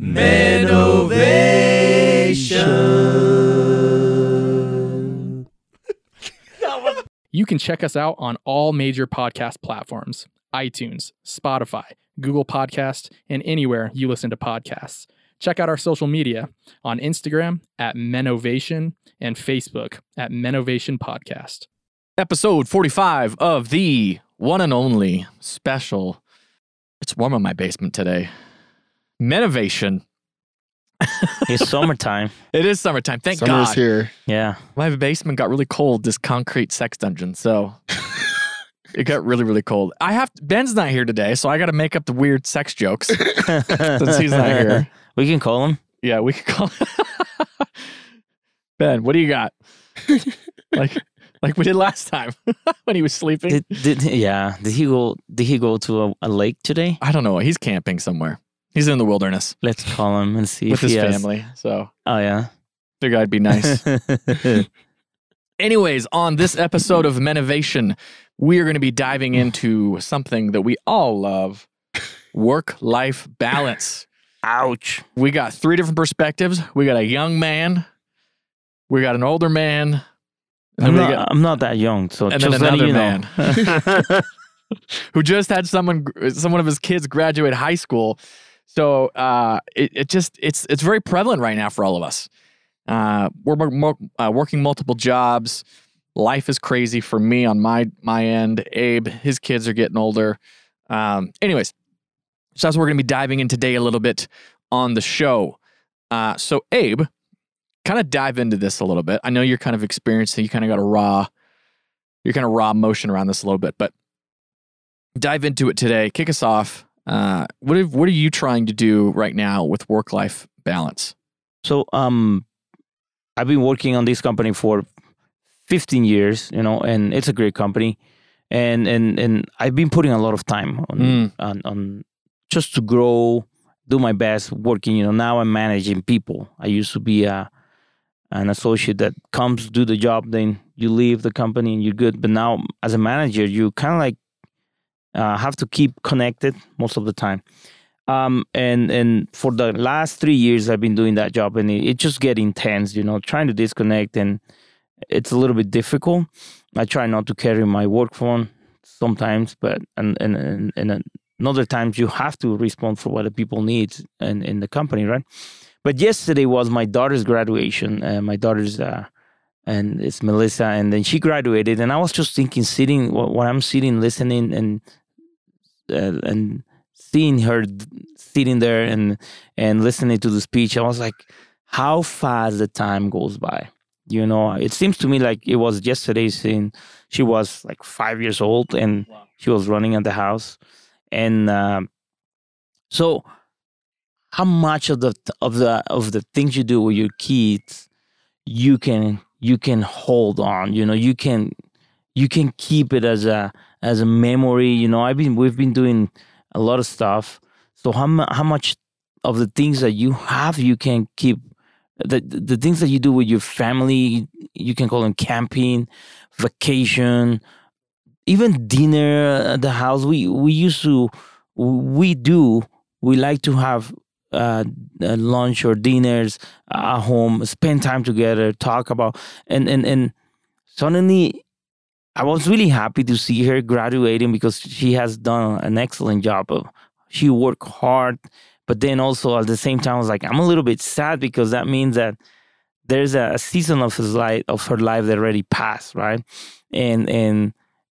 Menovation. You can check us out on all major podcast platforms iTunes, Spotify, Google Podcast, and anywhere you listen to podcasts. Check out our social media on Instagram at Menovation and Facebook at Menovation Podcast. Episode 45 of the one and only special. It's warm in my basement today. Menovation. It's summertime. It is summertime. Thank Summer's God. here. Yeah. My basement got really cold, this concrete sex dungeon. So it got really, really cold. I have Ben's not here today, so I got to make up the weird sex jokes since he's not here. We can call him. Yeah, we can call Ben, what do you got? like like we did last time when he was sleeping. Did, did yeah? Did he go? Did he go to a, a lake today? I don't know. He's camping somewhere. He's in the wilderness Let's call him and see with if his he has- family. So Oh yeah. figured I'd be nice. Anyways, on this episode of Menovation, we are going to be diving into something that we all love work life balance. Ouch. We got three different perspectives. We got a young man, we got an older man, and I'm we not, got I'm not that young, so and just then letting another you know. man who just had someone, someone of his kids graduate high school. So uh, it, it just it's it's very prevalent right now for all of us. Uh, we're mo- mo- uh, working multiple jobs. Life is crazy for me on my my end. Abe, his kids are getting older. Um, anyways, so that's what we're gonna be diving in today a little bit on the show. Uh, so Abe, kind of dive into this a little bit. I know you're kind of experiencing. you kind of got a raw, you're kind of raw motion around this a little bit, but dive into it today. Kick us off. Uh, what are, what are you trying to do right now with work life balance? So um, I've been working on this company for 15 years, you know, and it's a great company, and and and I've been putting a lot of time on Mm. on, on just to grow, do my best working. You know, now I'm managing people. I used to be a an associate that comes do the job, then you leave the company and you're good. But now as a manager, you kind of like uh, have to keep connected most of the time. Um, and and for the last three years, I've been doing that job, and it, it just get intense. You know, trying to disconnect, and it's a little bit difficult. I try not to carry my work phone sometimes, but and and and, and another times you have to respond for what the people need in in the company, right? But yesterday was my daughter's graduation. My daughter's uh, and it's Melissa, and then she graduated, and I was just thinking, sitting while I'm sitting, listening, and uh, and seeing her sitting there and and listening to the speech, I was like, how fast the time goes by. You know, it seems to me like it was yesterday. Seeing she was like five years old and she was running at the house, and um, so how much of the of the of the things you do with your kids you can you can hold on you know you can you can keep it as a as a memory you know i've been we've been doing a lot of stuff. So how, how much of the things that you have you can keep the the things that you do with your family you can call them camping vacation even dinner at the house. We we used to we do we like to have uh, uh, lunch or dinners at home spend time together talk about and and and suddenly i was really happy to see her graduating because she has done an excellent job of she worked hard but then also at the same time i was like i'm a little bit sad because that means that there's a, season of his life of her life that already passed right? And and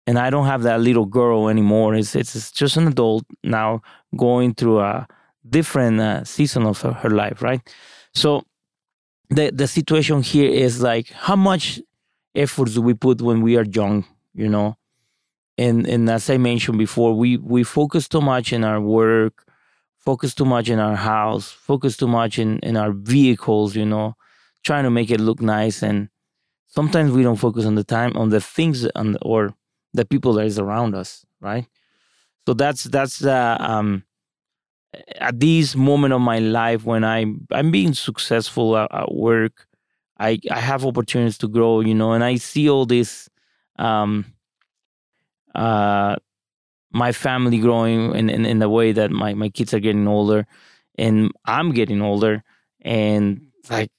and i don't have that little girl anymore. It's it's, it's just an adult now going through a different uh, season of her, her life right? So the the situation here is like how much efforts we put when we are young you know? And and as i mentioned before we we focus too much in our work focus too much in our house focus too much in in our vehicles you know trying to make it look nice. And sometimes we don't focus on the time on the things on the, or the people that is around us right? So that's that's uh, um at this moment of my life when i'm i'm being successful at, at work i i have opportunities to grow you know and i see all this um uh my family growing in, in, in the way that my, my kids are getting older and I'm getting older, and like,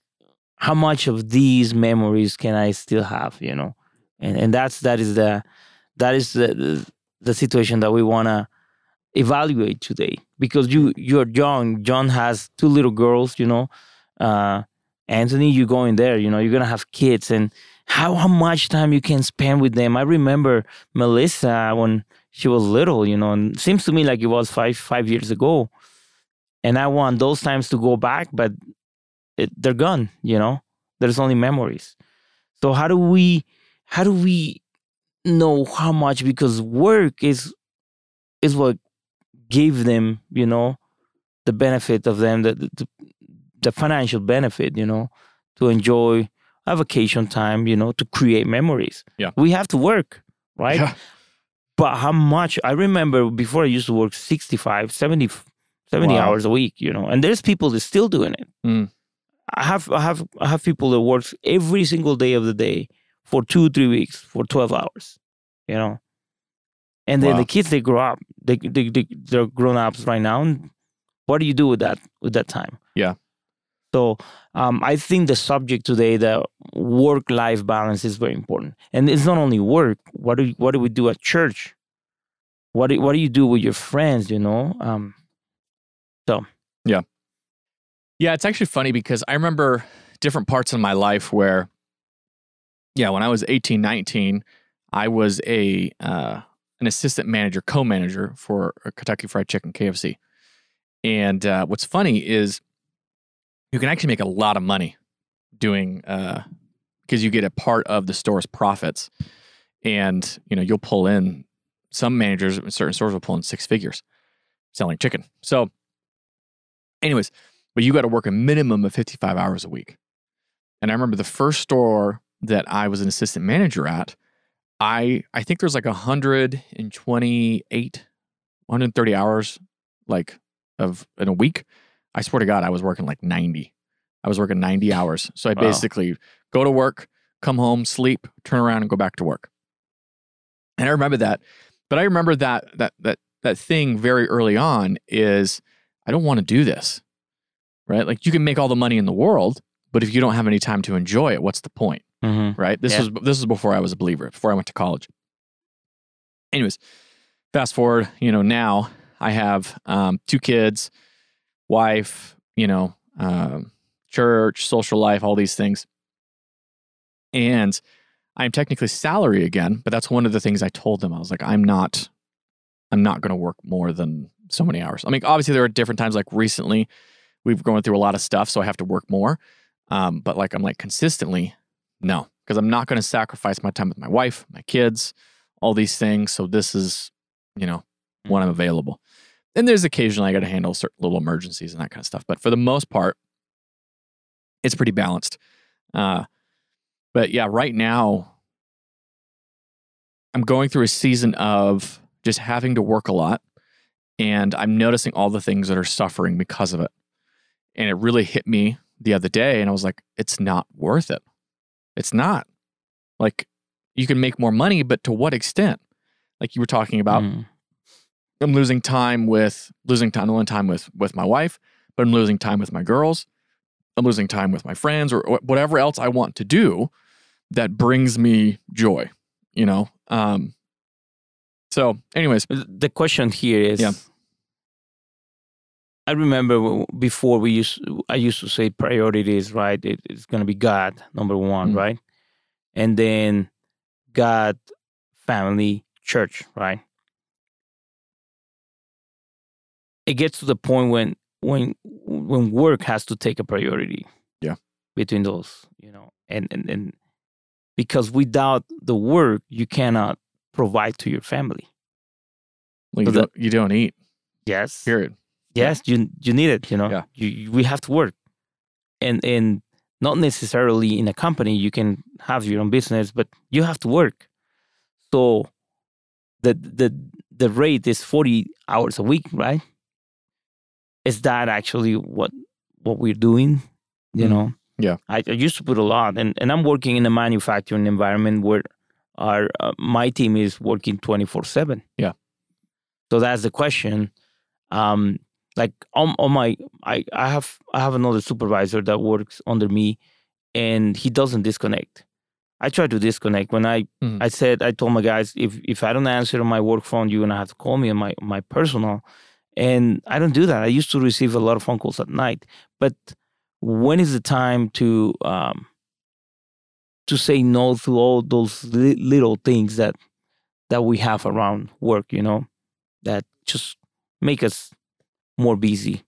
how much of these memories can I still have? You know, and and that's that is the that is the the, situation that we wanna evaluate today because you you're young. John has two little girls. You know, uh, Anthony, you going there. You know, you're gonna have kids and. How, how much time you can spend with them? I remember Melissa when she was little, you know, and seems to me like it was five five years ago. And I want those times to go back, but it, they're gone, you know. There's only memories. So how do we how do we know how much because work is is what gave them, you know, the benefit of them, the the, the financial benefit, you know, to enjoy a vacation time, you know, to create memories. Yeah. We have to work, right? Yeah. But how much I remember before I used to work 65, 70, 70 Wow. hours a week, you know, and there's people that still doing it. Mm. I have I have I have people that work every single day of the day for two, three weeks for 12 hours, you know. And then Wow. the kids they grow up. They, they, they they're grown ups right now. And what do you do with that with that time? Yeah. So um, I think the subject today, the work life balance, is very important. And it's not only work. What do what do we do at church? What do, what do you do with your friends? You know. Um, so yeah, Yeah, it's actually funny because I remember different parts of my life where, yeah, when I was 18, 19, I was a uh, an assistant manager, co-manager for Kentucky Fried Chicken, KFC. And uh, what's funny is you can actually make a lot of money doing uh, because you get a part of the store's profits, and you know you'll pull in some managers in certain stores will pull in six figures selling chicken. So, anyways, but you got to work a minimum of 55 hours a week. And I remember the first store that I was an assistant manager at, I I think there's like 128, 130 hours like of in a week. I swear to God, I was working like 90. I was working 90 hours. So I Wow. basically go to work, come home, sleep, turn around and go back to work. And I remember that. But I remember that that that that thing very early on is I don't want to do this. Right? Like you can make all the money in the world, but if you don't have any time to enjoy it, what's the point? mhm. right? This Yeah. was this was before I was a believer, before I went to college. Anyways, fast forward, you know, now I have um, two kids, wife, you know, um, church, social life, all these things, and I'm technically salary again. But that's one of the things I told them. I was like, I'm not, I'm not going to work more than so many hours. I mean, obviously there are different times. Like recently, we've going through a lot of stuff, so I have to work more. Um, but like I'm like consistently, no, because I'm not going to sacrifice my time with my wife, my kids, all these things. So this is, you know, when I'm available. And there's occasionally I got to handle certain little emergencies and that kind of stuff. But for the most part, it's pretty balanced. Uh, but yeah, right now, I'm going through a season of just having to work a lot. And I'm noticing all the things that are suffering because of it. And it really hit me the other day. And I was like, it's not worth it. It's not. Like, you can make more money, but to what extent? Like you were talking about, Mhm. I'm losing time with losing time, not only time with with my wife, but I'm losing time with my girls. I'm losing time with my friends or wh- whatever else I want to do that brings me joy. You know. Um. So, anyways, the question here is Yeah. I remember before we used I used to say priorities, right? It, it's going to be God number one, Mhm. right? And then God, family, church, right? It gets to the point when when when work has to take a priority. Yeah. Between those, you know, and and and because without the work, you cannot provide to your family. well, you, don't, you don't eat. Yes. Period. yes you you need it you know Yeah. you, you we have to work and and not necessarily in a company you can have your own business but you have to work so the the the rate is 40 hours a week right is that actually what what we're doing you Mhm. know Yeah. I, I used to put a lot and and i'm working in a manufacturing environment where our uh, my team is working 24 7 Yeah. so that's the question um like on, on my I, I have I have another supervisor that works under me and he doesn't disconnect. I try to disconnect when I Mhm. I said I told my guys if if I don't answer on my work phone you're gonna have to call me on my my personal and I don't do that. I used to receive a lot of phone calls at night. But when is the time to um to say no to all those li- little things that that we have around work, you know, that just make us more busy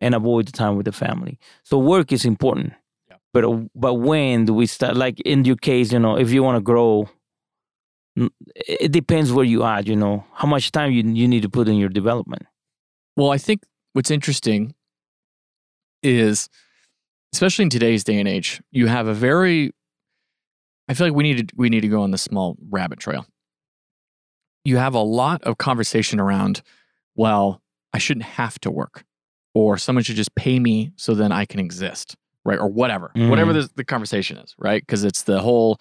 and avoid the time with the family. So work is important. Yeah. But but when do we start? Like in your case, you know, if you want to grow, it depends where you are. You know, how much time you you need to put in your development. Well, I think what's interesting is, especially in today's day and age, you have a very. I feel like we need to we need to go on the small rabbit trail. You have a lot of conversation around, well, I shouldn't have to work, or someone should just pay me so then I can exist, right? Or whatever, mm-hmm. whatever the, the conversation is, right? Because it's the whole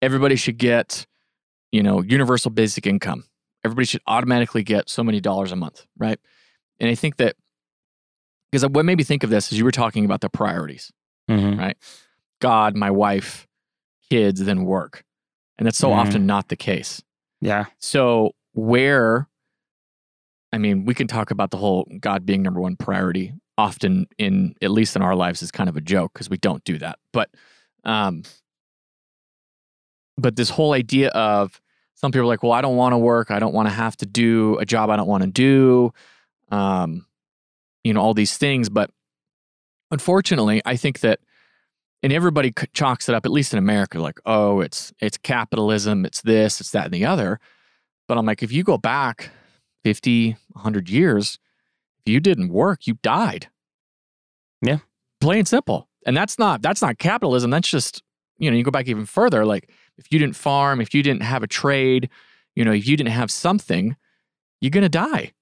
everybody should get, you know, universal basic income. Everybody should automatically get so many dollars a month, right? And I think that because what made me think of this is you were talking about the priorities Mm-hmm. God, my wife, kids, then work. And that's so Mhm. often not the case. Yeah. So, where, I mean, we can talk about the whole God being number one priority often in, at least in our lives, is kind of a joke because we don't do that. But, um, but this whole idea of some people are like, well, I don't want to work. I don't want to have to do a job I don't want to do. Um, you know, all these things. But unfortunately, I think that, and everybody chalks it up, at least in America, like, oh, it's it's capitalism, it's this, it's that, and the other. But I'm like, if you go back 50, 100 years, if you didn't work, you died. Yeah. Plain and simple. And that's not that's not capitalism. That's just, you know, you go back even further. Like if you didn't farm, if you didn't have a trade, you know, if you didn't have something, you're gonna die.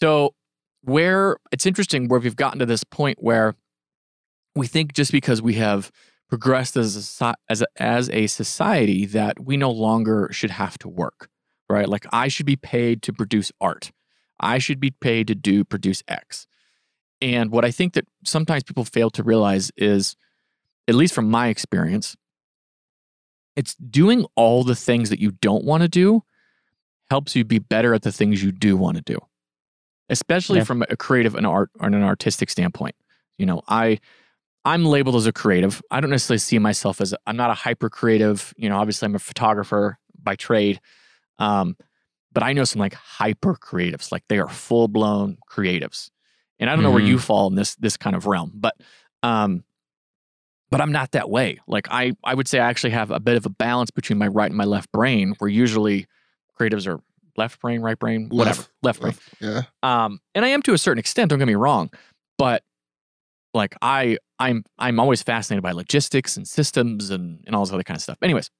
So where it's interesting where we've gotten to this point where we think just because we have progressed as a, as a, as a society that we no longer should have to work, right? Like I should be paid to produce art. I should be paid to do produce X. And what I think that sometimes people fail to realize is, at least from my experience, it's doing all the things that you don't want to do helps you be better at the things you do want to do, especially Yeah. from a creative and art or an artistic standpoint. You know, I I'm labeled as a creative. I don't necessarily see myself as I'm not a hyper creative. You know, obviously I'm a photographer by trade, um, but I know some like hyper creatives, like they are full blown creatives, and I don't know where you fall in this this kind of realm, but um, but I'm not that way. Like I I would say I actually have a bit of a balance between my right and my left brain, where usually creatives are left brain, right brain, whatever, left, brain. Yeah. Um, and I am to a certain extent. Don't get me wrong, but like I, I'm, I'm always fascinated by logistics and systems and and all this other kind of stuff. Anyways,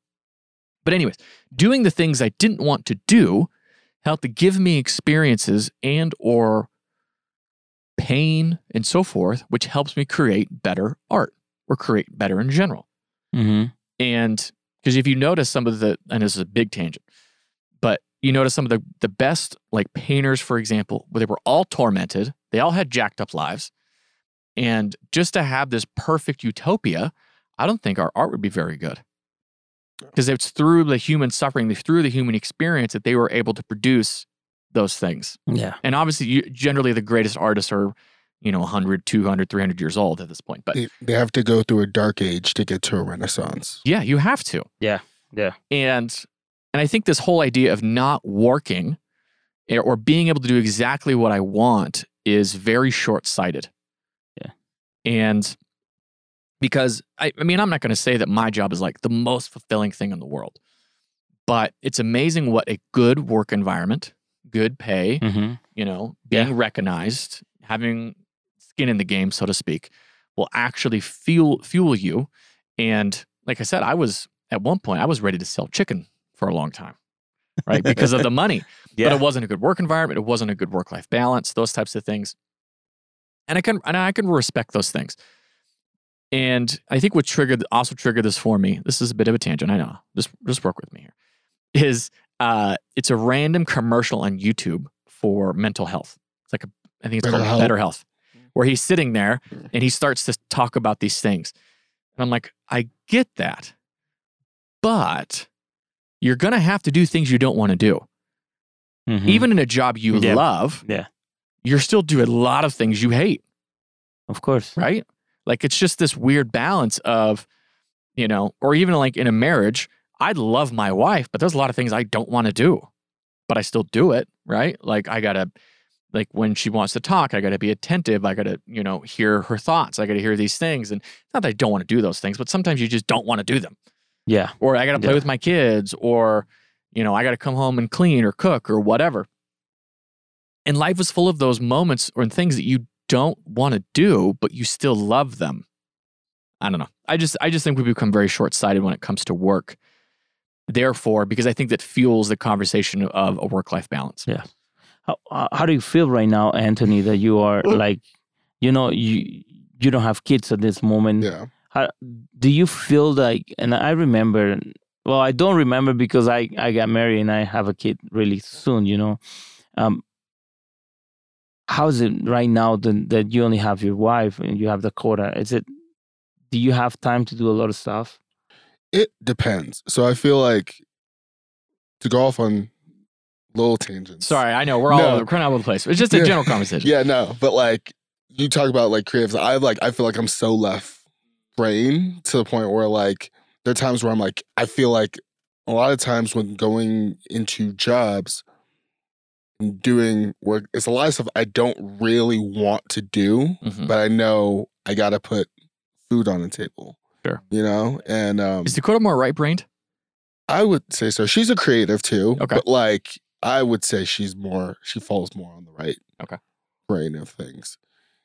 but anyways, doing the things I didn't want to do helped to give me experiences and or pain and so forth, which helps me create better art or create better in general. Mm-hmm. And because if you notice some of the, and this is a big tangent, but you notice some of the the best like painters, for example, where they were all tormented, they all had jacked up lives, and just to have this perfect utopia, I don't think our art would be very good. Because it's through the human suffering, through the human experience that they were able to produce those things. Yeah. And obviously, you, generally, the greatest artists are, you know, 100, 200, 300 years old at this point. But They, they have to go through a dark age to get to a renaissance. yeah, you have to. Yeah. Yeah. And and I think this whole idea of not working eh, or being able to do exactly what I want is very short-sighted. Yeah. And because I, I mean, I'm not going to say that my job is like the most fulfilling thing in the world, but it's amazing what a good work environment, good pay, Mm-hmm. you know, being recognized, having skin in the game, so to speak, will actually fuel fuel you. And like I said, I was at one point I was ready to sell chicken for a long time, right? Because of the money. Yeah. But it wasn't a good work environment. It wasn't a good work life balance. Those types of things. And I can and I can respect those things. And I think what triggered also triggered this for me. This is a bit of a tangent. I know. Just just work with me here. Is uh, it's a random commercial on YouTube for mental health. It's like a, I think it's Better called Health? BetterHelp, where he's sitting there and he starts to talk about these things. And I'm like, I get that, but you're going to have to do things you don't want to do. Mhm. Even in a job you Yeah. love, Yeah. you're still doing a lot of things you hate, of course. right? Like it's just this weird balance of, you know, or even like in a marriage, I'd love my wife, but there's a lot of things I don't want to do, but I still do it, right? Like I got to, like when she wants to talk, I got to be attentive. I got to, you know, hear her thoughts. I got to hear these things. And not that I don't want to do those things, but sometimes you just don't want to do them. Yeah. Or I got to play Yeah. with my kids, or, you know, I got to come home and clean or cook or whatever. And life is full of those moments or things that you don't want to do, but you still love them. I don't know. I just I just think we become very short-sighted when it comes to work. Therefore, because I think that fuels the conversation of a work-life balance. Yeah. How how how do you feel right now, Anthony? That you are like, you know, you you don't have kids at this moment. Yeah. How, do you feel like? And I remember. Well, I don't remember because I I got married and I have a kid really soon. You know, um, how is it right now that that you only have your wife and you have Dakota? Is it? Do you have time to do a lot of stuff? It depends. So I feel like to go off on little tangents. Sorry, I know we're all No. over, all over the place. It's just a Yeah. general conversation. Yeah, no, but like you talk about like creatives, I like I feel like I'm so left brain to the point where like there are times where I'm like I feel like a lot of times when going into jobs and doing work, it's a lot of stuff I don't really want to do, Mhm. but I know I gotta put food on the table. Sure. You know? And um Is Dakota more right-brained? I would say so. She's a creative too. Okay. But like I would say she's more she falls more on the right Okay. brain of things.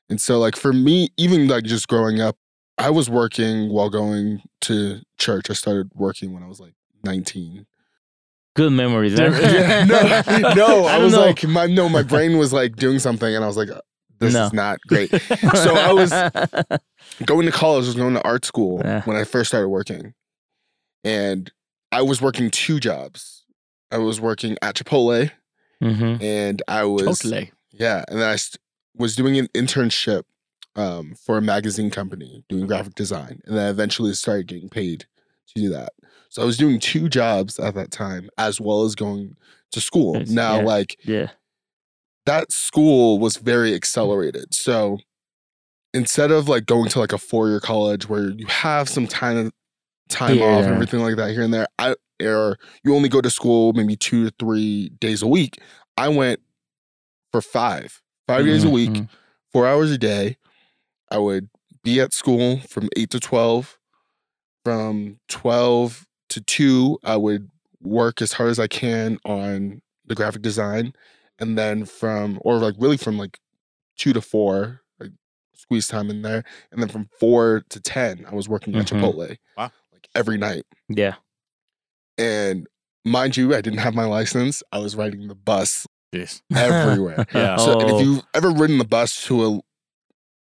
And so like for me, even like just growing up, I was working while going to church. I started working when I was like 19. Good memories. huh? Yeah, no, no, I, don't was know. like my no, my brain was like doing something and I was like this No. is not great. So I was going to college, I was going to art school Yeah. when I first started working. And I was working two jobs. I was working at Chipotle Mhm. and I was Totally. yeah, and then I st- was doing an internship um, for a magazine company doing graphic design, and then I eventually started getting paid to do that. So I was doing two jobs at that time, as well as going to school. Yes, now, yeah. like Yeah. that school was very accelerated. So instead of like going to like a four year college where you have some time time off and everything like that here and there, I or you only go to school maybe two to three days a week. I went for five, 5 days a week, mhm. four hours a day. I would be at school from eight to twelve. From twelve to two, I would work as hard as I can on the graphic design and then from or like really from like two to four like squeeze time in there and then from four to ten i was working at Mhm. chipotle Wow. like every night Yeah. and mind you i didn't have my license i was riding the bus Jeez. everywhere Yeah. so and Oh. if you've ever ridden the bus to a,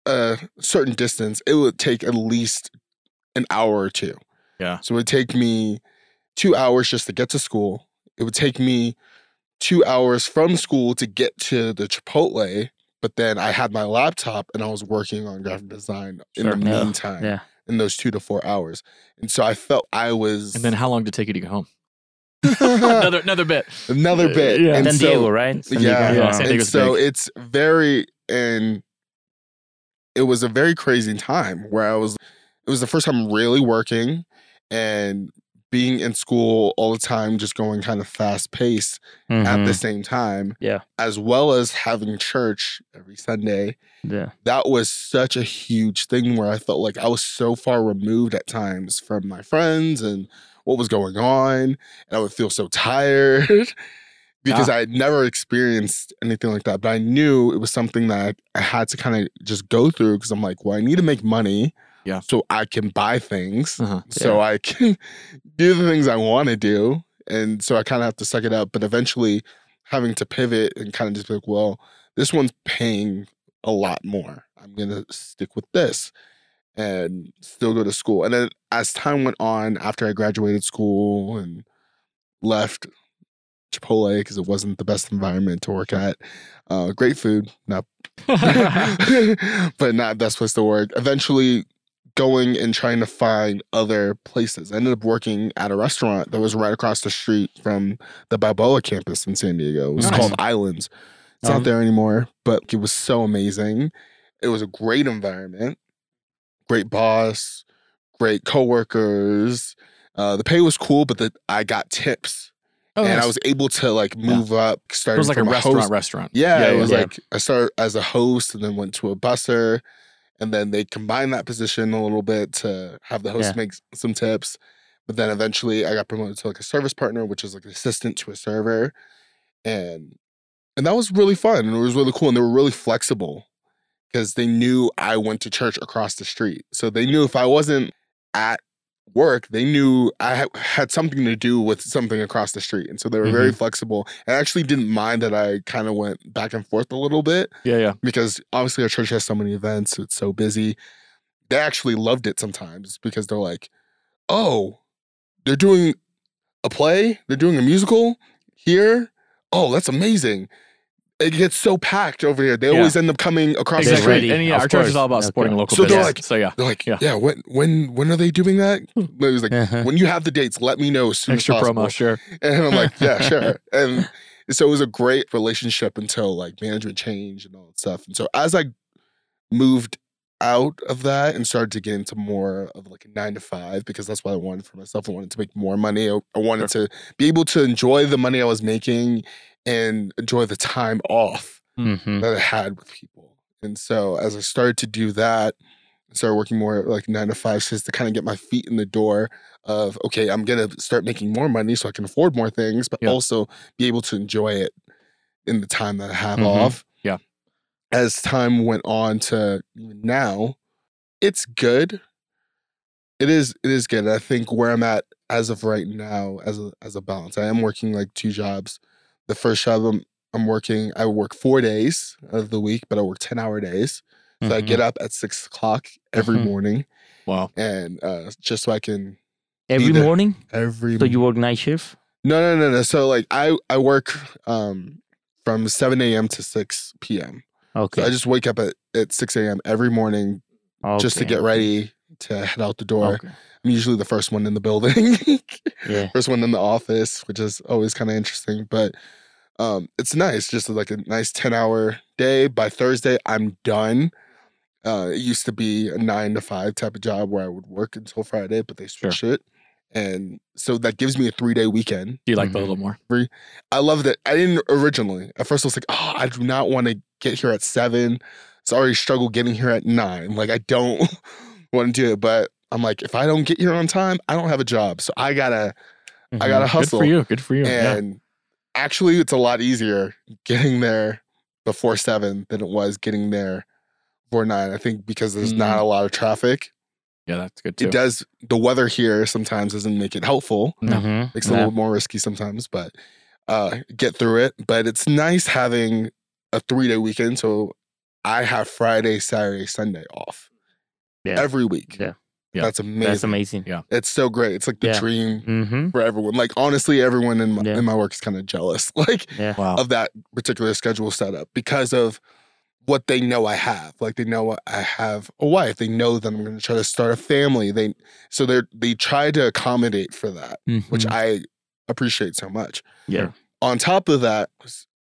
a certain distance it would take at least an hour or two Yeah. so it would take me two hours just to get to school it would take me two hours from school to get to the Chipotle, but then I had my laptop and I was working on graphic design in Sure. the Yeah. meantime Yeah. in those two to four hours. And so I felt I was And then how long did it take you to get home? another another bit. another bit. yeah. And San so, Diego, right? San Yeah, Diego. Yeah, San and so big. it's very and it was a very crazy time where I was it was the first time really working and being in school all the time, just going kind of fast paced at mhm. the same time. Yeah. As well as having church every Sunday. Yeah. That was such a huge thing where I felt like I was so far removed at times from my friends and what was going on. And I would feel so tired because I had never experienced anything like that. But I knew it was something that I had to kind of just go through because I'm like, well, I need to make money. Yeah. So I can buy things. Uh-huh. So I can do the things I want to do. And so I kind of have to suck it up. But eventually having to pivot and kind of just be like, well, this one's paying a lot more. I'm going to stick with this and still go to school. And then as time went on, after I graduated school and left Chipotle because it wasn't the best environment to work at. Uh, great food, not but not best place to work. Eventually, going and trying to find other places. I ended up working at a restaurant that was right across the street from the Balboa campus in San Diego. It was Nice. called Islands. It's Um, not there anymore, but it was so amazing. It was a great environment, great boss, great coworkers. Uh, the pay was cool, but the, I got tips, oh, and nice. I was able to like move up. it Starting was like a restaurant host- restaurant. yeah, Yeah, it was yeah. like I started as a host and then went to a busser, and then they combined that position a little bit to have the host Yeah. make some tips. But then eventually, I got promoted to like a service partner, which is like an assistant to a server, and and that was really fun and it was really cool. And they were really flexible because they knew I went to church across the street, so they knew if I wasn't at work, they knew I ha- had something to do with something across the street. And so they were very mm-hmm. flexible. I actually didn't mind that I kind of went back and forth a little bit Yeah, yeah. because obviously our church has so many events, it's so busy. They actually loved it sometimes because they're like, oh, they're doing a play, they're doing a musical here. Oh, that's amazing. It gets so packed over here. They Yeah. always end up coming across Exactly. the ready. street. And yeah, Of our church is all about Okay. supporting local So they're like- so yeah, They're like, Yeah. yeah, when when when are they doing that? It was like, Uh-huh. when you have the dates, let me know as soon extra as possible. promo, sure. And I'm like, yeah, sure. And so it was a great relationship until like management change and all that stuff. And so as I moved out of that and started to get into more of like a nine to five, because that's what I wanted for myself. I wanted to make more money. I, I wanted to be able to enjoy the money I was making and enjoy the time off Mhm. that I had with people. And so as I started to do that, I started working more like nine to five just to kind of get my feet in the door of okay, I'm gonna start making more money so I can afford more things, but Yeah. also be able to enjoy it in the time that I have Mhm. off. Yeah. As time went on to now, it's good. It is it is good. I think where I'm at as of right now, as a as a balance, I am working like two jobs. The first job I'm I'm working, I work four days of the week, but I work 10 hour days. So I Mhm. get up at six o'clock every Mhm. morning Wow. and uh, just so I can every morning. every So you work night shift. no no no no. So like I I work um from 7 a.m. to 6 p.m. Okay. So I just wake up at, at 6 a.m. every morning just to get ready to head out the door. Okay. I'm usually the first one in the building. Yeah. first one in the office, which is always kind of interesting. But um, it's nice, just like a nice 10 hour day. By Thursday, I'm done. Uh, it used to be a nine to five type of job where I would work until Friday, but they Sure. switched it. And so that gives me a three day weekend. Do you like that a little more? I love that. I didn't originally. At first, I was like, oh, I do not want to get here at seven. It's already struggle getting here at nine. Like, I don't want to do it. But I'm like, if I don't get here on time, I don't have a job. So I gotta, I Mhm. gotta hustle. Good for you. Good for you. yeah. And actually, it's a lot easier getting there before seven than it was getting there before nine. I think because there's not Mm. a lot of traffic. Yeah, that's good too. It does. The weather here sometimes doesn't make it helpful. No. Mhm. Makes it a little more risky sometimes, but uh, get through it. But it's nice having a three day weekend. So I have Friday, Saturday, Sunday off Yeah. every week. Yeah. Yeah. That's amazing. That's amazing. Yeah. It's so great. It's like the Yeah. dream Mm-hmm. for everyone. Like honestly, everyone in my, Yeah. in my work is kind of jealous. Like Yeah. Wow. of that particular schedule setup because of what they know I have. Like they know I have a wife. They know that I'm going to try to start a family. They so they they try to accommodate for that, which Mhm. I appreciate so much. yeah. On top of that,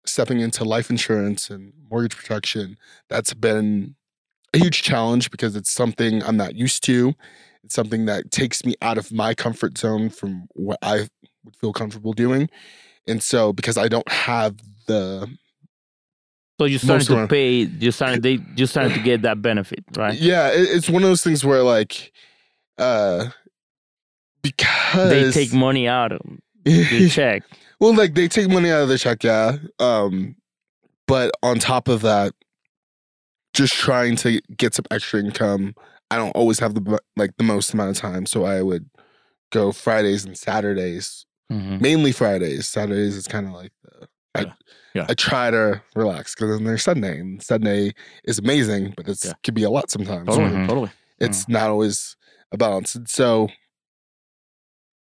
stepping into life insurance and mortgage protection, that's been a huge challenge because it's something I'm not used to. It's something that takes me out of my comfort zone from what I would feel comfortable doing. And so because I don't have the So you started to around- pay. You started. They. You started to get that benefit, right? Yeah, it, it's one of those things where like uh because They take money out of your check. well like they take money out of the check, yeah. Um but on top of that just trying to get some extra income. I don't always have the like the most amount of time, so I would go Fridays and Saturdays. Mhm. Mainly Fridays. Saturdays is kind of like the I, Yeah. Yeah. I try to relax because then there's Sunday, and Sunday is amazing, but it Yeah. could be a lot sometimes. Totally. Mhm. Totally. it's not always a balance. And so,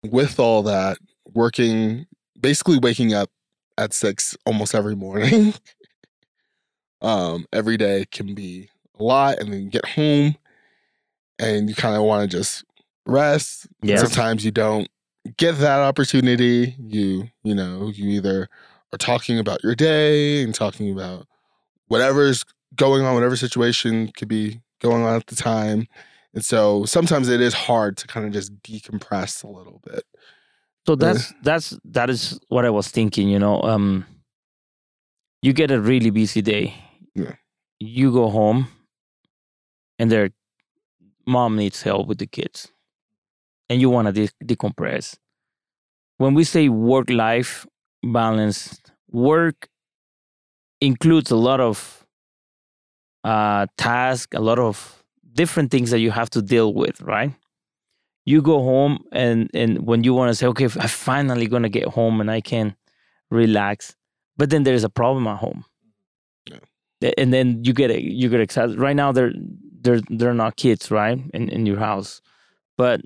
with all that, working basically waking up at six almost every morning. um, every day can be a lot, and then you get home and you kind of want to just rest. Yes. Sometimes you don't get that opportunity. You, you know, you either are talking about your day and talking about whatever's going on, whatever situation could be going on at the time. And so sometimes it is hard to kind of just decompress a little bit. So that's that's that is what I was thinking. You know, um, you get a really busy day. Yeah. You go home, and their mom needs help with the kids, and you want to de- decompress. When we say work life balance, work includes a lot of uh, tasks, a lot of different things that you have to deal with, right? you go home and and when you want to say okay i'm finally to get home and i can relax but then there's a problem at home. And then you get you get excited. Right now they're they're they're not kids right in, in your house. But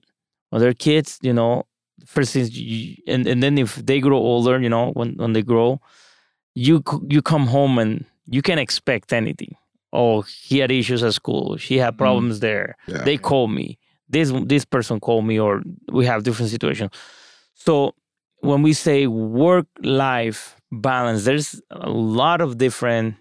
when they're kids you know first things you, and and then if they grow older you know when when they grow you you come home and you can expect anything. Oh he had issues at school. She had mm-hmm. problems there. Yeah. they call me. This this person called me or we have different situations. So when we say work life balance there's a lot of different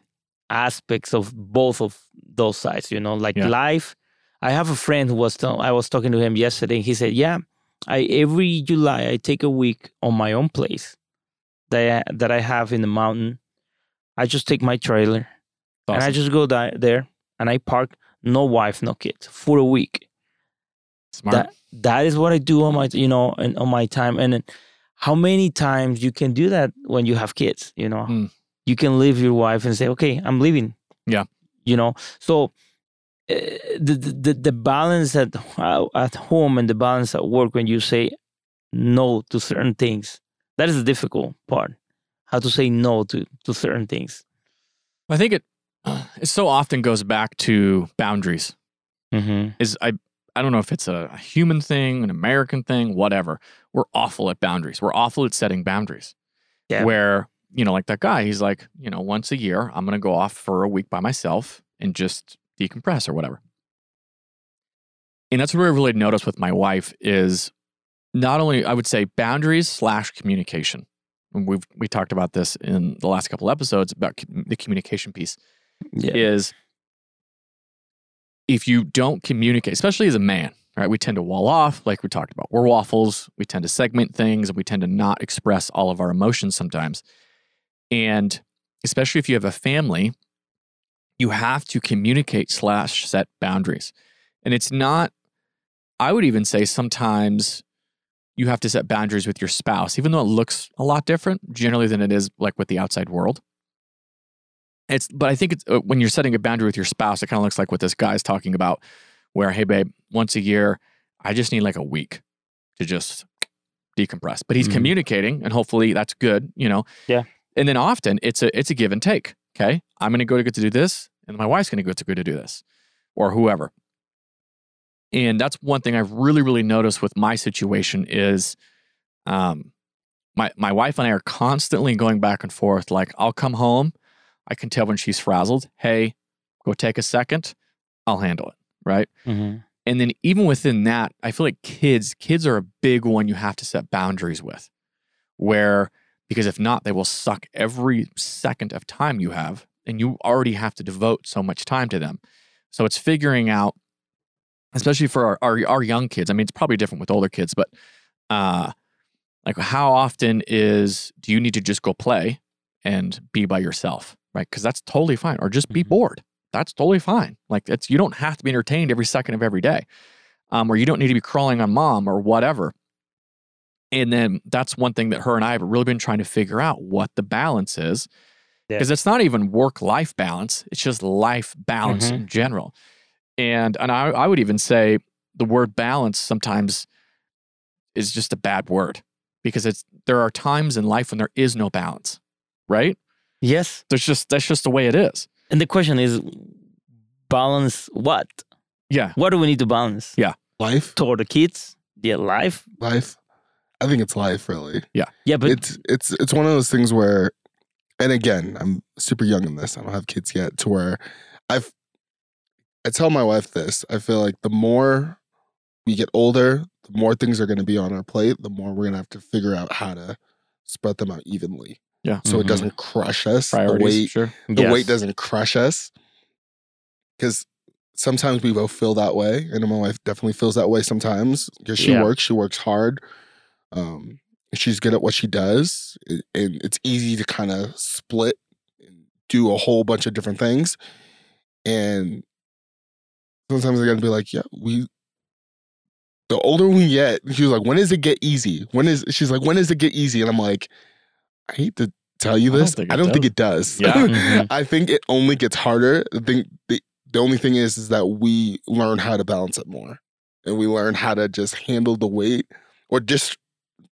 aspects of both of those sides you know like Yeah. life i have a friend who was tell- i was talking to him yesterday he said yeah i every july i take a week on my own place that I, that i have in the mountain i just take my trailer and i just go di- there and i park no wife no kids for a week Smart. that that is what I do on my you know and on my time and how many times you can do that when you have kids you know Mm. You can leave your wife and say okay I'm leaving Yeah. you know so uh, the, the the balance at uh, at home and the balance at work when you say no to certain things that is the difficult part how to say no to to certain things I think it it so often goes back to boundaries. mm-hmm. Is I I don't know if it's a, a human thing, an American thing, whatever. We're awful at boundaries. We're awful at setting boundaries. Yeah. Where you know, like that guy, he's like, you know, once a year, I'm gonna go off for a week by myself and just decompress or whatever. And that's what I really noticed with my wife is not only I would say boundaries slash communication. And we've we talked about this in the last couple episodes about the communication piece yeah is if you don't communicate, especially as a man, right? We tend to wall off, like we talked about. We're waffles. We tend to segment things and we tend to not express all of our emotions sometimes. And especially if you have a family, you have to communicate slash set boundaries. And it's not, I would even say sometimes you have to set boundaries with your spouse, even though it looks a lot different generally than it is like with the outside world. It's, but I think it's uh, when you're setting a boundary with your spouse, it kind of looks like what this guy's talking about, where, hey, babe, once a year, I just need like a week to just decompress. But he's Mhm. communicating, and hopefully that's good, you know. Yeah. And then often it's a it's a give and take. Okay, I'm going to go to get to do this, and my wife's going to go to go to do this, or whoever. And that's one thing I've really, really noticed with my situation is, um, my my wife and I are constantly going back and forth. Like I'll come home, I can tell when she's frazzled. Hey, go take a second. I'll handle it. Right. mm-hmm. And then even within that, I feel like kids, kids are a big one you have to set boundaries with. Where because if not, they will suck every second of time you have, and you already have to devote so much time to them. So it's figuring out, especially for our, our, our young kids. I mean, it's probably different with older kids, but uh, like how often is do you need to just go play and be by yourself, right? Because that's totally fine, or just be Mhm. bored. That's totally fine. Like it's you don't have to be entertained every second of every day, um, or you don't need to be crawling on mom or whatever. And then that's one thing that her and I have really been trying to figure out what the balance is. Yeah. Because it's not even work life balance, it's just life balance Mhm. in general. And and I, I would even say the word balance sometimes is just a bad word because it's there are times in life when there is no balance, right? yes There's just that's just the way it is. and the question is balance what Yeah. what do we need to balance Yeah. Life, toward the kids their life life. I think it's life, really. Yeah, Yeah, but it's it's it's one of those things where, and again, I'm super young in this. I don't have kids yet. To where I've, I tell my wife this. I feel like the more we get older, the more things are going to be on our plate. The more we're going to have to figure out how to spread them out evenly. Yeah. So it Mhm. doesn't crush us. The Priorities, weight sure. the yes. weight doesn't crush us because sometimes we both feel that way and my wife definitely feels that way sometimes because she Yeah. works she works hard um she's good at what she does and it's easy to kind of split and do a whole bunch of different things and sometimes i gotta be like yeah we the older we get she was like when does it get easy when is she's like when does it get easy and i'm like i hate to tell you I don't this think i it don't think it does Yeah. Mhm. I think it only gets harder. I think the the only thing is is that we learn how to balance it more, and we learn how to just handle the weight or just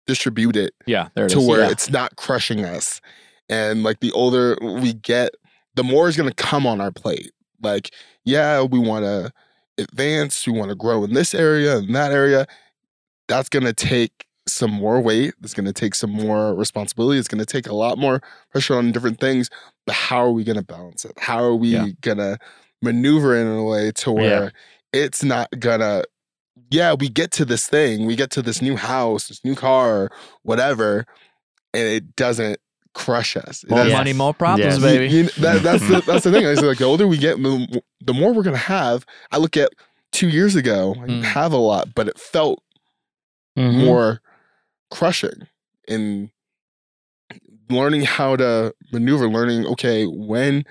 distribute it Yeah, there it is. to where yeah. it's not crushing us. And like the older we get, the more is going to come on our plate. Like, yeah, we want to advance, we want to grow in this area and that area. That's going to take some more weight. It's going to take some more responsibility. It's going to take a lot more pressure on different things. But how are we going to balance it? How are we Yeah. going to maneuver in a way to where it's not going to yeah, we get to this thing, we get to this new house, this new car, whatever, and it doesn't crush us. It more money, more problems, Yes. baby. you- that- that's the that's the thing. I say like the older we get, the the more we're gonna have. I look at two years ago, I Mm. have a lot, but it felt Mhm. more crushing in learning how to maneuver, learning, okay, when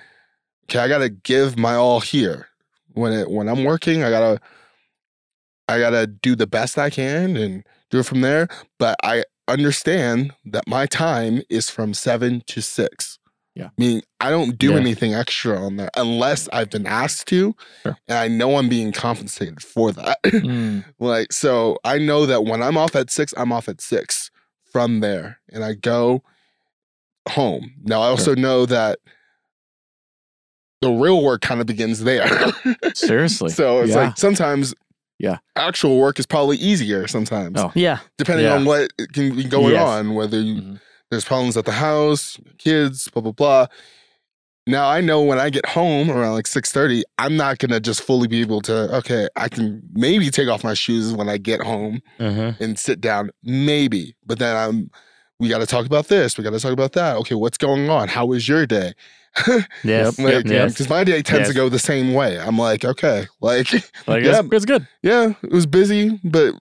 okay, I gotta give my all here. When it when I'm working, I gotta I gotta do the best I can and do it from there. But I understand that my time is from seven to six. Yeah. Meaning I don't do Yeah. anything extra on that unless I've been asked to. Sure. And I know I'm being compensated for that. Mm, Like, so I know that when I'm off at six, I'm off at six from there and I go home. Now, I also know that the real work kind of begins there. seriously. so it's Yeah. like sometimes Yeah. actual work is probably easier sometimes, Oh. Yeah. depending Yeah. on what can be going Yes. on, whether you, Mhm. there's problems at the house, kids, blah, blah, blah. Now I know when I get home around like 6:30, I'm not gonna just fully be able to, okay, I can maybe take off my shoes when I get home Mhm. and sit down, maybe. But then I'm we gotta talk about this, we gotta talk about that. Okay, what's going on? How was your day? Yes. like, Yes. because my day tends to go the same way. I'm like, okay, like Like, Yeah. it's, it's good. yeah, it was busy, but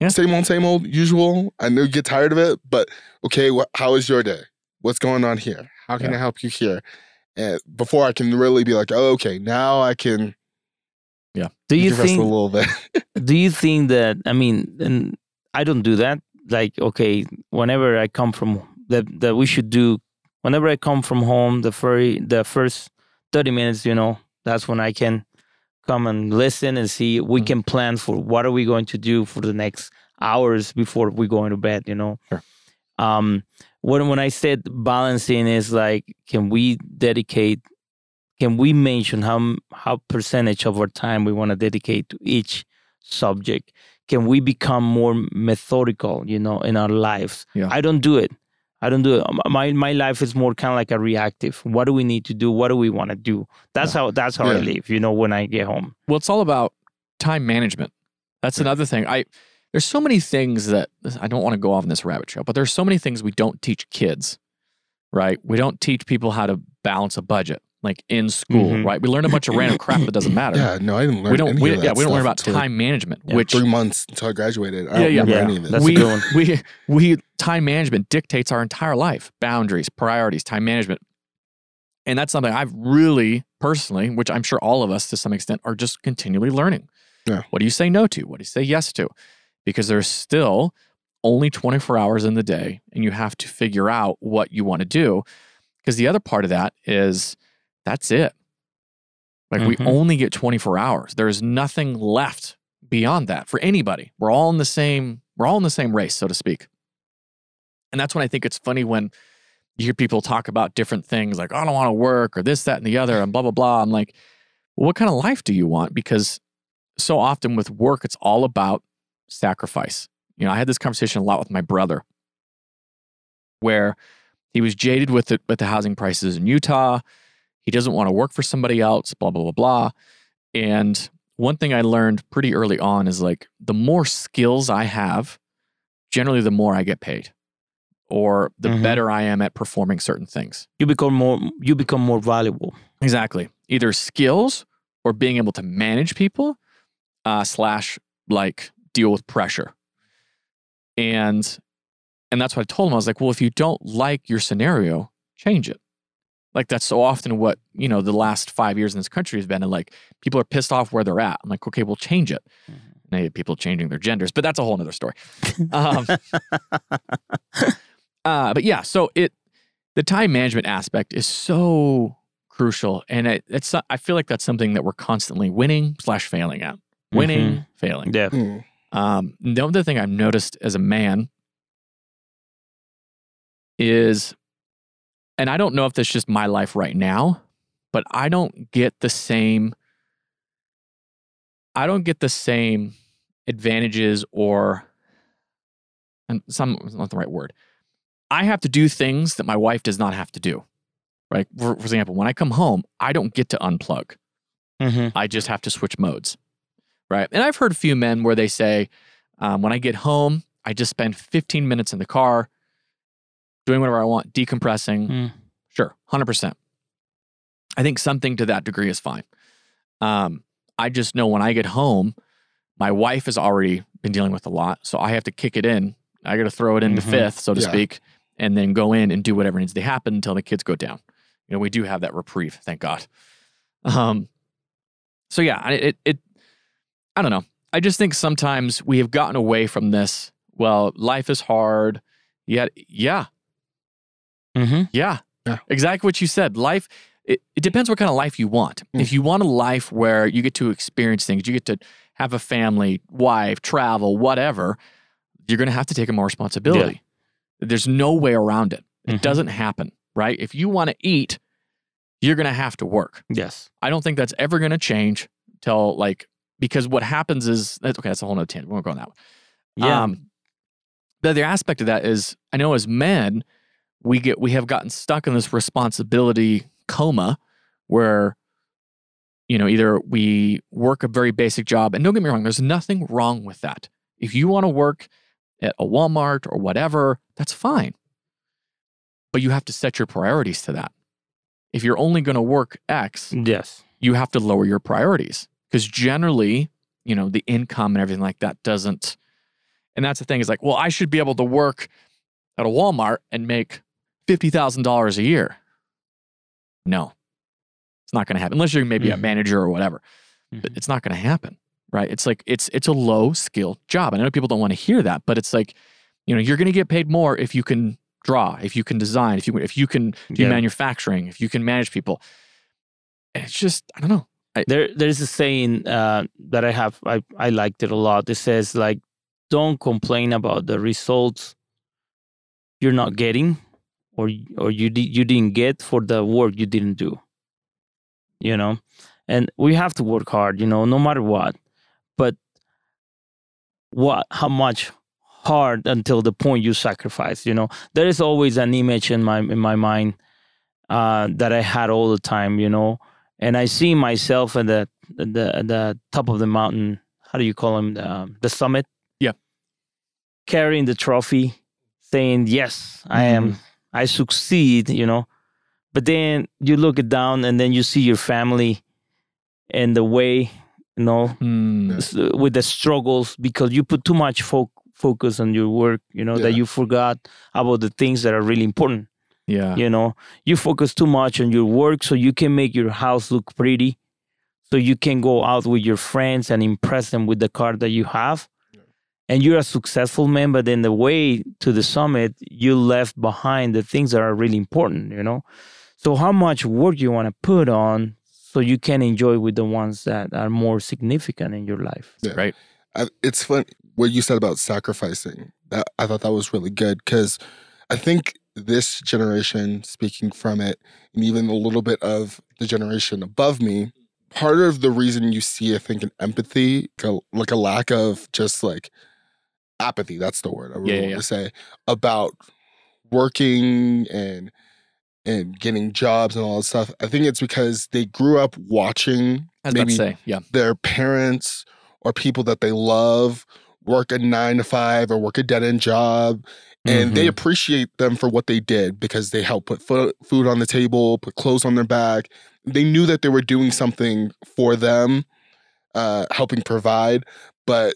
Yeah. same old, same old, usual. I know you get tired of it, but okay, what, how is your day? What's going on here? How can Yeah. I help you here? And before I can really be like, oh, okay, now I can Yeah. Do you rest a think? little bit. do you think that i mean and i don't do that like okay whenever i come from that that we should do whenever i come from home the very the first 30 minutes you know that's when i can come and listen and see we Mhm. can plan for what are we going to do for the next hours before we go into bed you know Sure. um when when i said balancing is like can we dedicate can we mention how how percentage of our time we want to dedicate to each subject can we become more methodical you know in our lives Yeah. i don't do it i don't do it. My my life is more kind of like a reactive. What do we need to do? What do we want to do? That's how that's how i live you know when i get home. Well, it's all about time management. That's another thing. I there's so many things that I don't want to go off on this rabbit trail, but there's so many things we don't teach kids, right? We don't teach people how to balance a budget, like in school, Mhm. right? We learn a bunch of random crap that doesn't matter. yeah, no, I didn't learn we don't. any We, of that yeah, we don't learn about time management, Yeah, which three months until I graduated. I Yeah, don't yeah. remember Yeah, any of this. that's a we, good one. we we time management dictates our entire life boundaries priorities time management and that's something i've really personally which i'm sure all of us to some extent are just continually learning Yeah. what do you say no to what do you say yes to because there's still only 24 hours in the day and you have to figure out what you want to do because the other part of that is that's it. Like we Mhm. only get 24 hours. There's nothing left beyond that for anybody. We're all in the same we're all in the same race so to speak. And that's when i think it's funny when you hear people talk about different things like "Oh, i don't want to work or this that and the other and blah blah blah. I'm like well, what kind of life do you want? Because so often with work it's all about sacrifice. You know, I had this conversation a lot with my brother where he was jaded with the, with the housing prices in Utah. He doesn't want to work for somebody else, blah, blah, blah, blah. And one thing I learned pretty early on is like the more skills I have, generally the more I get paid or the Mhm. better I am at performing certain things. You become more. You become more valuable. Exactly. Either skills or being able to manage people, uh, slash like deal with pressure. And and that's what I told him. I was like, well, if you don't like your scenario, change it. Like that's so often what, you know, the last five years in this country has been. And like people are pissed off where they're at. I'm like, okay, we'll change it. And I hate people changing their genders, but that's a whole nother story. Um, uh, but yeah, so it the time management aspect is so crucial, and it, it's I feel like that's something that we're constantly winning slash failing at, winning, failing. Yeah. Mm. Um, the other thing I've noticed as a man is, and I don't know if that's just my life right now, but I don't get the same. I don't get the same advantages or, and some not the right word. I have to do things that my wife does not have to do. Right. For, for example, when I come home, I don't get to unplug. hmm I just have to switch modes. Right. And I've heard a few men where they say, um, when I get home, I just spend 15 minutes in the car doing whatever I want, decompressing. Mm. Sure, 100%. I think something to that degree is fine. Um, I just know when I get home, my wife has already been dealing with a lot. So I have to kick it in. I got to throw it into Mhm. fifth, so to Yeah. speak, and then go in and do whatever needs to happen until the kids go down. You know, we do have that reprieve, thank God. Um, so yeah, I- it, it, I don't know. I just think sometimes we have gotten away from this. Well, life is hard. Yet, yeah, hmm yeah. Yeah. Exactly what you said. Life, it, it depends what kind of life you want. Mm. If you want a life where you get to experience things, you get to have a family, wife, travel, whatever, you're going to have to take on more responsibility. There's no way around it. It Mhm. doesn't happen, right? If you want to eat, you're going to have to work. Yes. I don't think that's ever going to change till like, because what happens is, that's okay, that's a whole nother tangent. We won't go on that one. Yeah. Um, the other aspect of that is, I know as men, we get we have gotten stuck in this responsibility coma where, you know, either we work a very basic job, and don't get me wrong, there's nothing wrong with that. If you want to work at a Walmart or whatever, that's fine. But you have to set your priorities to that. If you're only going to work X, yes. you have to lower your priorities because generally, you know, the income and everything like that doesn't. And that's the thing is like, well, I should be able to work at a Walmart and make $50,000 a year. No, it's not going to happen unless you're maybe a Mhm. manager or whatever, but it's not going to happen. Right. It's like, it's, it's a low skill job. I know people don't want to hear that, but it's like, you know, you're going to get paid more if you can draw, if you can design, if you, if you can do Yeah. manufacturing, if you can manage people. And it's just, I don't know. There, there's a saying uh, that I have. I, I liked it a lot. It says like, "Don't complain about the results you're not getting, or or you di- you didn't get for the work you didn't do." You know, and we have to work hard. You know, no matter what. But what? How much hard until the point you sacrifice? You know, there is always an image in my in my mind uh, that I had all the time. You know and I see myself at the the the top of the mountain. How do you call him? The, um, the summit. Yeah. Carrying the trophy, saying, "Yes, I am. I succeed." You know, but then you look it down, and then you see your family, and the way, you know, hmm. s- with the struggles because you put too much fo- focus on your work. You know that you forgot about the things that are really important Yeah. you know you focus too much on your work so you can make your house look pretty so you can go out with your friends and impress them with the car that you have and you're a successful man but in the way to the summit you left behind the things that are really important you know so how much work you want to put on so you can enjoy with the ones that are more significant in your life Yeah. Right. I, it's fun what you said about sacrificing. That I thought that was really good because I think this generation, speaking from it, and even a little bit of the generation above me, part of the reason you see, I think, an empathy, like a, like a lack of just like apathy. That's the word I would Yeah, want yeah. to say about working and and getting jobs and all that stuff. I think it's because they grew up watching I was about maybe say, yeah, their parents or people that they love work a nine to five or work a dead end job and they Mhm. appreciate them for what they did because they helped put fo- food on the table, put clothes on their back. They knew that they were doing something for them, uh, helping provide. But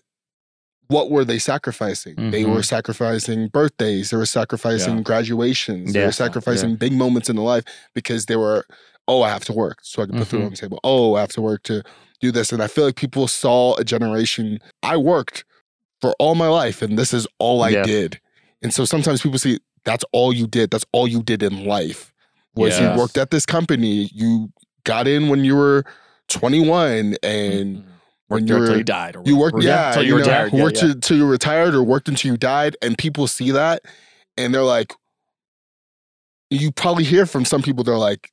what were they sacrificing? They were sacrificing birthdays. They were sacrificing Yeah. graduations. They were sacrificing big moments in the life because they were, oh, I have to work so I can put food Mhm. on the table. Oh, I have to work to do this. And I feel like people saw a generation. I worked for all my life, and this is all I Yeah. did. And so sometimes people see that's all you did. That's all you did in life. Was you worked at this company. You got in when you were 21 and Mhm. When worked you were you died, or you whatever. worked yeah, till you you know, retired. Yeah, worked yeah. till- till you retired or worked until you died and people see that and they're like you probably hear from some people they're like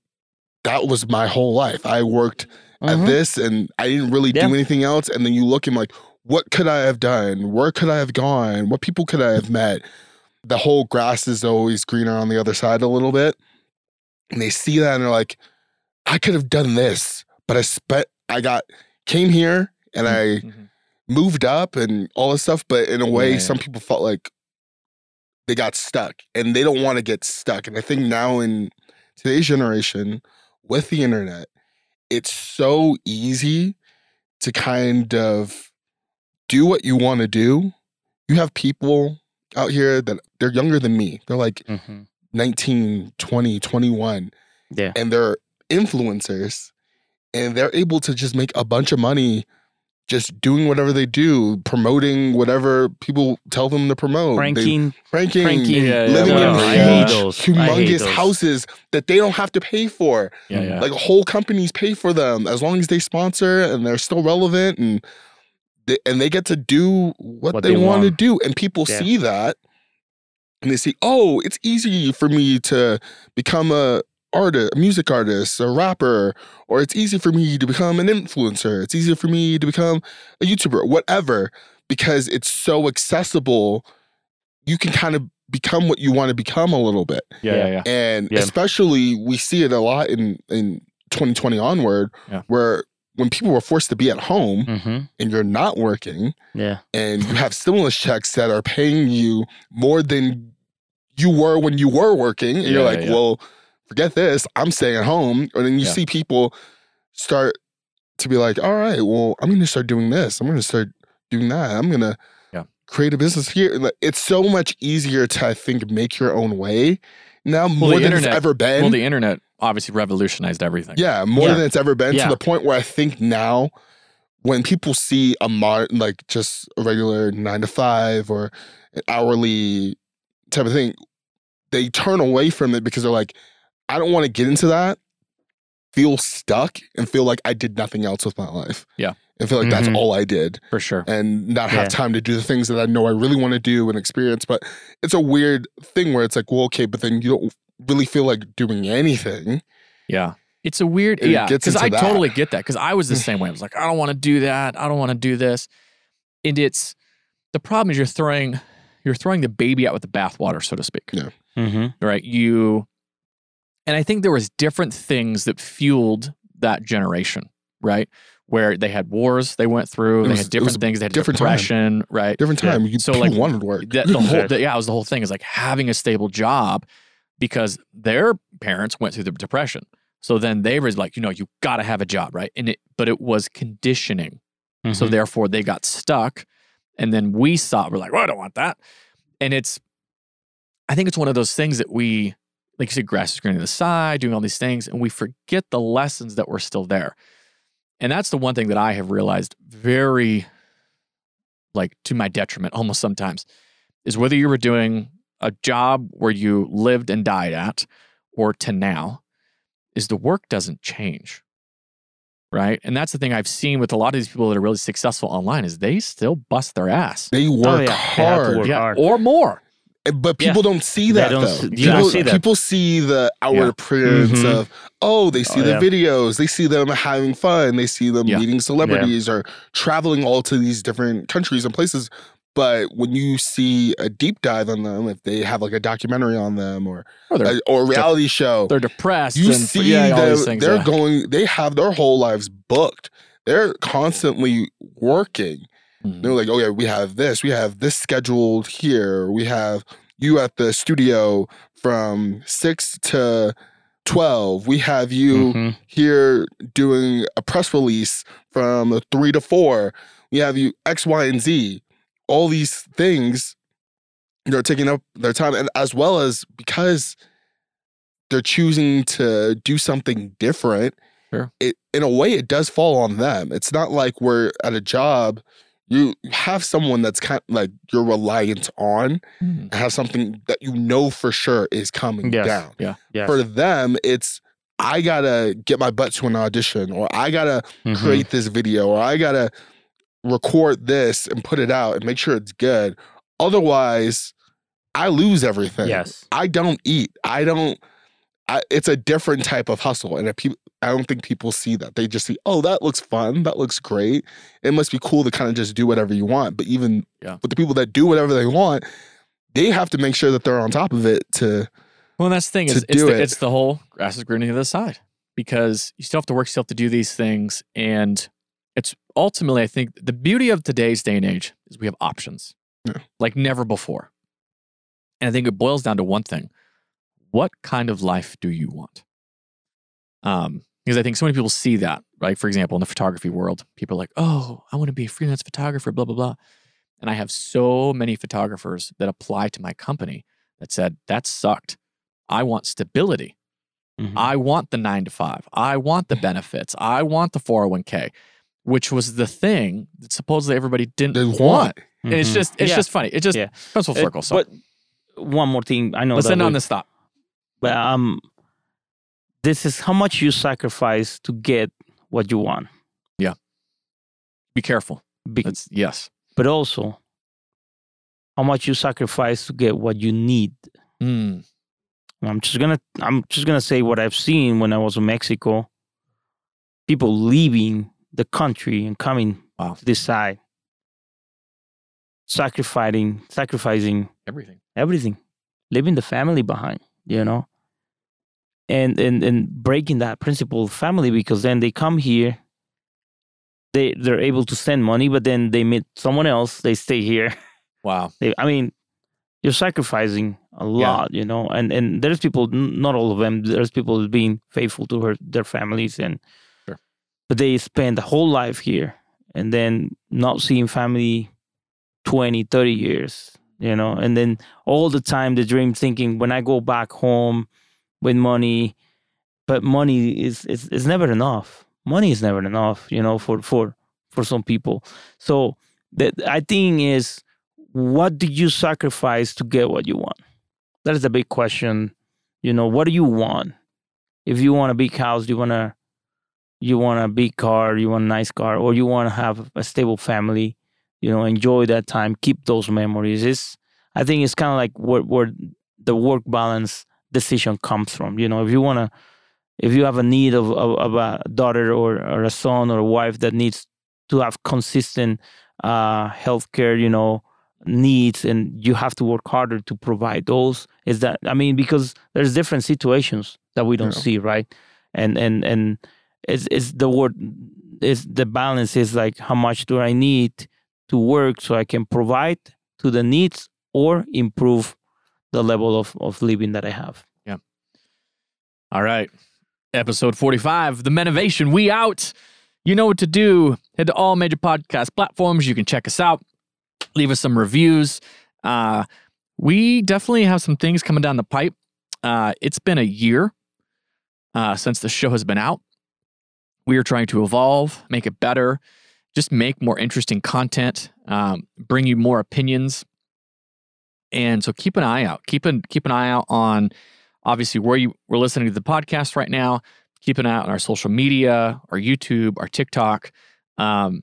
that was my whole life. I worked at Mhm. this and I didn't really Yeah. do anything else. And then you look and like, what could I have done? Where could I have gone? What people could I have met? The whole grass is always greener on the other side a little bit. And they see that and they're like, I could have done this, but I spent, I got, came here and I Mhm. moved up and all this stuff. But in a way, Yeah, some people felt like they got stuck and they don't want to get stuck. And I think now in today's generation with the internet, it's so easy to kind of do what you want to do. You have people out here that they're younger than me. They're like Mhm. 19, 20, 21, Yeah. and they're influencers and they're able to just make a bunch of money just doing whatever they do, promoting whatever people tell them to promote. They- Pranking, pranking, pranking. Yeah, yeah, living yeah. in No, huge, those. I hate humongous houses that they don't have to pay for. Yeah, yeah. Like whole companies pay for them as long as they sponsor and they're still relevant and they, and they get to do what, What they, they want to do. And people Yeah. see that and they see, oh, it's easy for me to become a artist, a music artist, a rapper, or it's easy for me to become an influencer. It's easier for me to become a YouTuber, whatever, because it's so accessible. You can kind of become what you want to become a little bit. yeah, yeah, yeah. And Yeah. especially we see it a lot in in 2020 onward, Yeah. where when people were forced to be at home hmm and you're not working Yeah. and you have stimulus checks that are paying you more than you were when you were working, and you're Yeah, like, yeah. well, forget this, I'm staying at home. And then you Yeah. see people start to be like, all right, well, I'm gonna start doing this. I'm gonna start doing that. I'm gonna Yeah. create a business here. It's so much easier to, I think, make your own way now more than internet- it's ever been. Well, the internet obviously revolutionized everything. Yeah, more Yeah. than it's ever been Yeah. to the point where I think now when people see a mod like just a regular nine to five or an hourly type of thing, they turn away from it because they're like, I don't want to get into that, feel stuck, and feel like I did nothing else with my life. Yeah. And feel like that's Mhm. all I did for sure. and not have Yeah. time to do the things that I know I really want to do and experience. But it's a weird thing where it's like, well, okay, but then you don't really feel like doing anything. Yeah. It's a weird, It yeah, because I that. totally get that. Because I was the same way. I was like, I don't want to do that. I don't want to do this. And it's the problem is you're throwing, you're throwing the baby out with the bathwater, so to speak. Yeah. hmm Right? You, and I think there was different things that fueled that generation, right? Where they had wars they went through, It they had different things, they had different time. depression, right? Different Yeah. time. You So, so like, wanted work. That, the whole, Yeah. the, yeah, it was the whole thing is like having a stable job because their parents went through the depression. So then they was like, you know, you got to have a job, right? And it, but it was conditioning. So Mhm. therefore they got stuck. And then we saw, we're like, well, I don't want that. And it's, I think it's one of those things that we, like you said, grass is greener to the side, doing all these things, and we forget the lessons that were still there. And that's the one thing that I have realized very, like to my detriment almost sometimes, is whether you were doing a job where you lived and died at or to now, is the work doesn't change. Right. And that's the thing I've seen with a lot of these people that are really successful online is they still bust their ass. They oh, work yeah. They have to hard, work yeah. hard. Or more. And- but Yeah. people don't see that don't though. people, see that. people see the outward Yeah. appearance Mhm. of oh, they see Oh, the yeah. videos, they see them having fun, they see them Yeah. meeting celebrities or traveling all to these different countries and places. But when you see a deep dive on them, if they have like a documentary on them or Or a, or a reality show, they're depressed. you and, see yeah, all these them, things. they're yeah. going, they have their whole lives booked. They're constantly working. Mhm. They're like, oh yeah, we have this, we have this scheduled here. We have you at the studio from six to twelve. We have you Mhm. here doing a press release from three to four. We have you X, Y, and Z. All these things, they're taking up their time, and as well as because they're choosing to do something different. Sure. It in a way, it does fall on them. It's not like we're at a job. You have someone that's kind of like you're reliant on, Mhm. have something that you know for sure is coming Yes. down Yes. for them it's i gotta get my butt to an audition or i gotta Mhm. create this video or i gotta record this and put it out and make sure it's good otherwise i lose everything Yes. i don't eat i don't I, it's a different type of hustle and if people i don't think people see that they just see oh that looks fun that looks great it must be cool to kind of just do whatever you want but even Yeah. with the people that do whatever they want they have to make sure that they're on top of it to Well, that's the thing to is it's the, it. it's the whole grass is greener on the other side because you still have to work, you still have to do these things, and it's ultimately I think the beauty of today's day and age is we have options Yeah. like never before, and I think it boils down to one thing: what kind of life do you want? Um, because I think so many people see that, right? For example, in the photography world, people are like, "Oh, I want to be a freelance photographer," blah blah blah, and I have so many photographers that apply to my company that said that sucked. I want stability. Mhm. I want the nine to five. I want the benefits. I want the 401k, which was the thing that supposedly everybody didn't they want. want And it's Mhm. just it's Yeah. just funny. It just Yeah. comes full circle. So But one more thing, I know let's that end on we- this thought. But um, this is how much you sacrifice to get what you want. Yeah. Be careful. Be- yes. but also how much you sacrifice to get what you need. Mm, I'm just gonna I'm just gonna say what I've seen when I was in Mexico. People leaving the country and coming Wow. to this side, sacrificing sacrificing everything. everything, leaving the family behind, you know, and and and breaking that principle of family because then they come here, they they're able to send money, but then they meet someone else, they stay here. Wow. They, I mean, you're sacrificing a Yeah. lot, you know, and and there's people, not all of them, there's people being faithful to her, their families, and Sure. but they spend the whole life here and then not seeing family 20, 30 years, you know, and then all the time the dream thinking when I go back home with money, but money is is, is never enough. Money is never enough, you know, for for for some people. So the I think is what do you sacrifice to get what you want? That is the big question. You know, what do you want? If you want a big house, you want to you want a big car, you want a nice car, or you want to have a stable family, you know, enjoy that time, keep those memories. It's I think it's kind of like where where the work balance decision comes from. You know, if you want to if you have a need of, of, of a daughter or, or a son or a wife that needs to have consistent uh, healthcare, you know, needs, and you have to work harder to provide those. Is that I mean, because there's different situations that we don't Yeah. see, right? And and and it's it's the word is the balance is like how much do I need to work so I can provide to the needs or improve the level of, of living that I have. Yeah. All right. Episode 45, The Menovation. We out. You know what to do. Head to all major podcast platforms. You can check us out. Leave us some reviews. Uh, we definitely have some things coming down the pipe. Uh, it's been a year uh, since the show has been out. We are trying to evolve, make it better, just make more interesting content, um, bring you more opinions. And so keep an eye out. Keep an keep an eye out on obviously where you we're listening to the podcast right now. Keep an eye out on our social media, our YouTube, our TikTok. Um,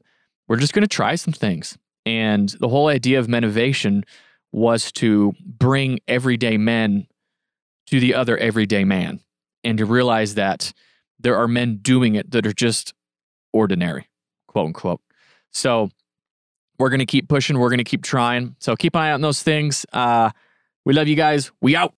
we're just going to try some things, and the whole idea of Menovation was to bring everyday men to the other everyday man, and to realize that there are men doing it that are just ordinary, quote unquote. So We're going to keep pushing. We're going to keep trying. So keep an eye on those things. Uh, we love you guys. We out.